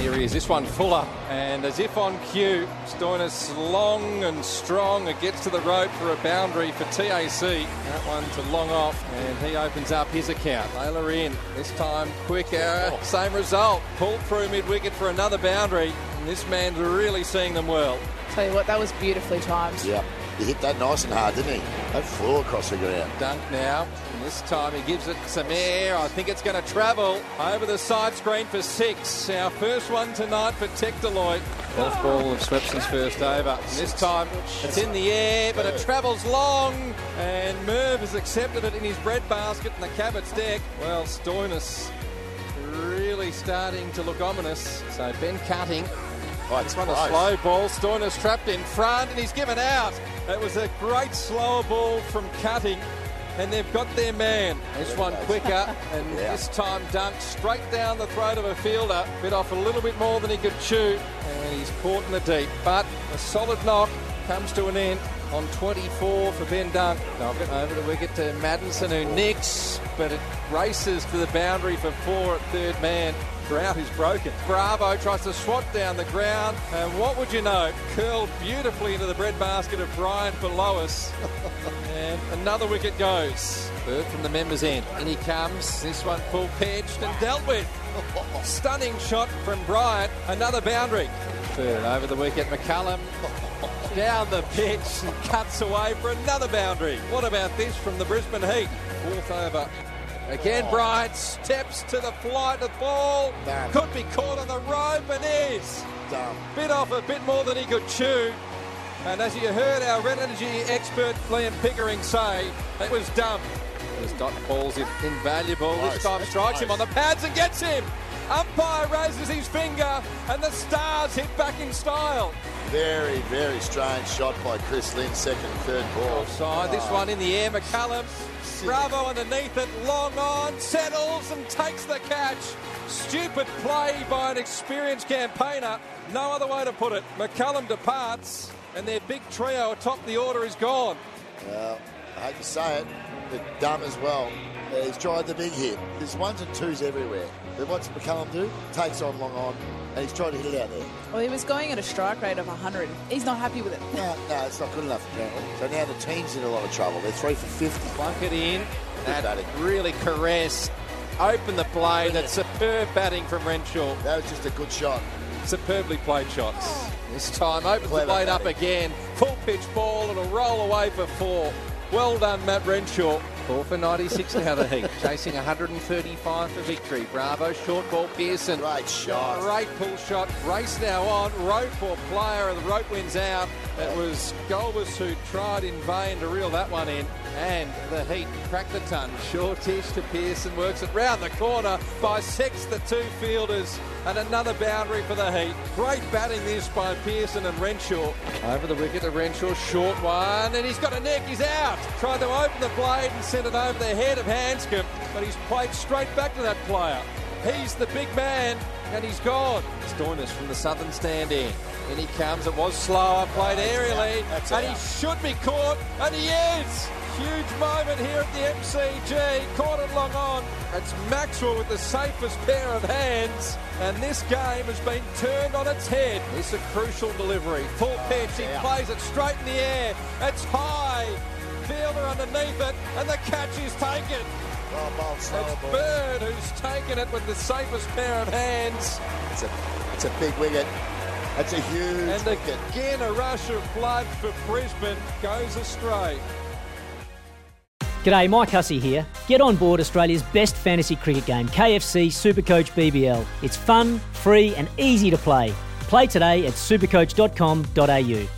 Here he is, this one Fuller, and as if on cue, Stoinis long and strong. It gets to the rope for a boundary for TAC. That one to long off, and he opens up his account. Layla in, this time quick error, oh. same result. Pulled through mid wicket for another boundary, and this man's really seeing them well. Tell you what, that was beautifully timed. Yeah, he hit that nice and hard, didn't he? That flew across the ground. Dunk now, and this time he gives it some air. I think it's going to travel over the side screen for six. Our first one tonight for Tech Deloitte. Golf ball of Swepson's first over. And this time it's in the air, but it travels long, and Merv has accepted it in his bread basket in the Cabot's deck. Well, Stoinis really starting to look ominous. So Ben Cutting Oh, this one a slow ball. Stoinis trapped in front and he's given out. It was a great slower ball from Cutting. And they've got their man. This one quicker, and Yeah. this time dunked straight down the throat of a fielder. Bit off a little bit more than he could chew, and he's caught in the deep. But a solid knock comes to an end on 24 for Ben Dunk. Knock it over the wicket to Maddinson, who nicks, but it races to the boundary for four at third man. Grout is broken. Bravo tries to swat down the ground, and what would you know? Curled beautifully into the breadbasket of Brian below us. and another wicket goes. Bird from the members' end. In he comes. This one full pitched and dealt with. Stunning shot from Bryant. Another boundary. Third over the wicket. McCullum down the pitch and cuts away for another boundary. What about this from the Brisbane Heat? Fourth over. Again, Bryant steps to the flight of the ball. Damn. Could be caught on the rope and is. Dumb. Bit off a bit more than he could chew. And as you heard our red energy expert Liam Pickering say, it was dumb. As Dot calls it invaluable. This Close. time That's strikes him on the pads and gets him. Umpire raises his finger and the stars hit back in style. Very, very strange shot by Chris Lynn, second third ball. Offside. This one in the air. McCullum. Bravo underneath it. Long on. Settles and takes the catch. Stupid play by an experienced campaigner. No other way to put it. McCullum departs and their big trio atop the order is gone. Well, I hate to say it, but dumb as well. He's tried the big hit. There's ones and twos everywhere. But what's McCullum do? Takes on long on, and he's tried to hit it out there. Well, he was going at a strike rate of 100. He's not happy with it. No, no, it's not good enough apparently. So now the team's in a lot of trouble. They're three for 50. Plunk it in. That batting. really caress. Open the play. That's superb batting from Renshaw. That was just a good shot. Superbly played shots. Oh. This time opens Clever the blade up again. Full pitch ball. It'll roll away for four. Well done, Matt Renshaw. Four for 96 now the Heat. Chasing 135 for victory. Bravo, short ball, Pearson. Great shot. Great pull shot. Race now on. Rope for player. And the rope wins out. It was Golbus who tried in vain to reel that one in. And the Heat cracked the ton. Shortish to Pearson. Works it round the corner. Bisects the two fielders. And another boundary for the Heat. Great batting this by Pearson and Renshaw. Over the wicket to Renshaw. Short one. And he's got a neck. He's out. Tried to open the blade and sent it over the head of Handscomb. But he's played straight back to that player. He's the big man, and he's gone. Stoinis from the southern stand in. In he comes. It was slower, played aerially, That's and out. he should be caught, and he is. Huge moment here at the MCG. Caught it long on. It's Maxwell with the safest pair of hands, and this game has been turned on its head. It's a crucial delivery. Full pitch. He plays it straight in the air. It's high fielder underneath it, and the catch is taken. Oh, well, well, it's well. Bird who's taken it with the safest pair of hands. It's a, it's a big wicket. That's a huge and wicket. again, a rush of blood for Brisbane goes astray. G'day, Mike Hussey here. Get on board Australia's best fantasy cricket game, KFC Supercoach BBL. It's fun, free, and easy to play. Play today at supercoach.com.au.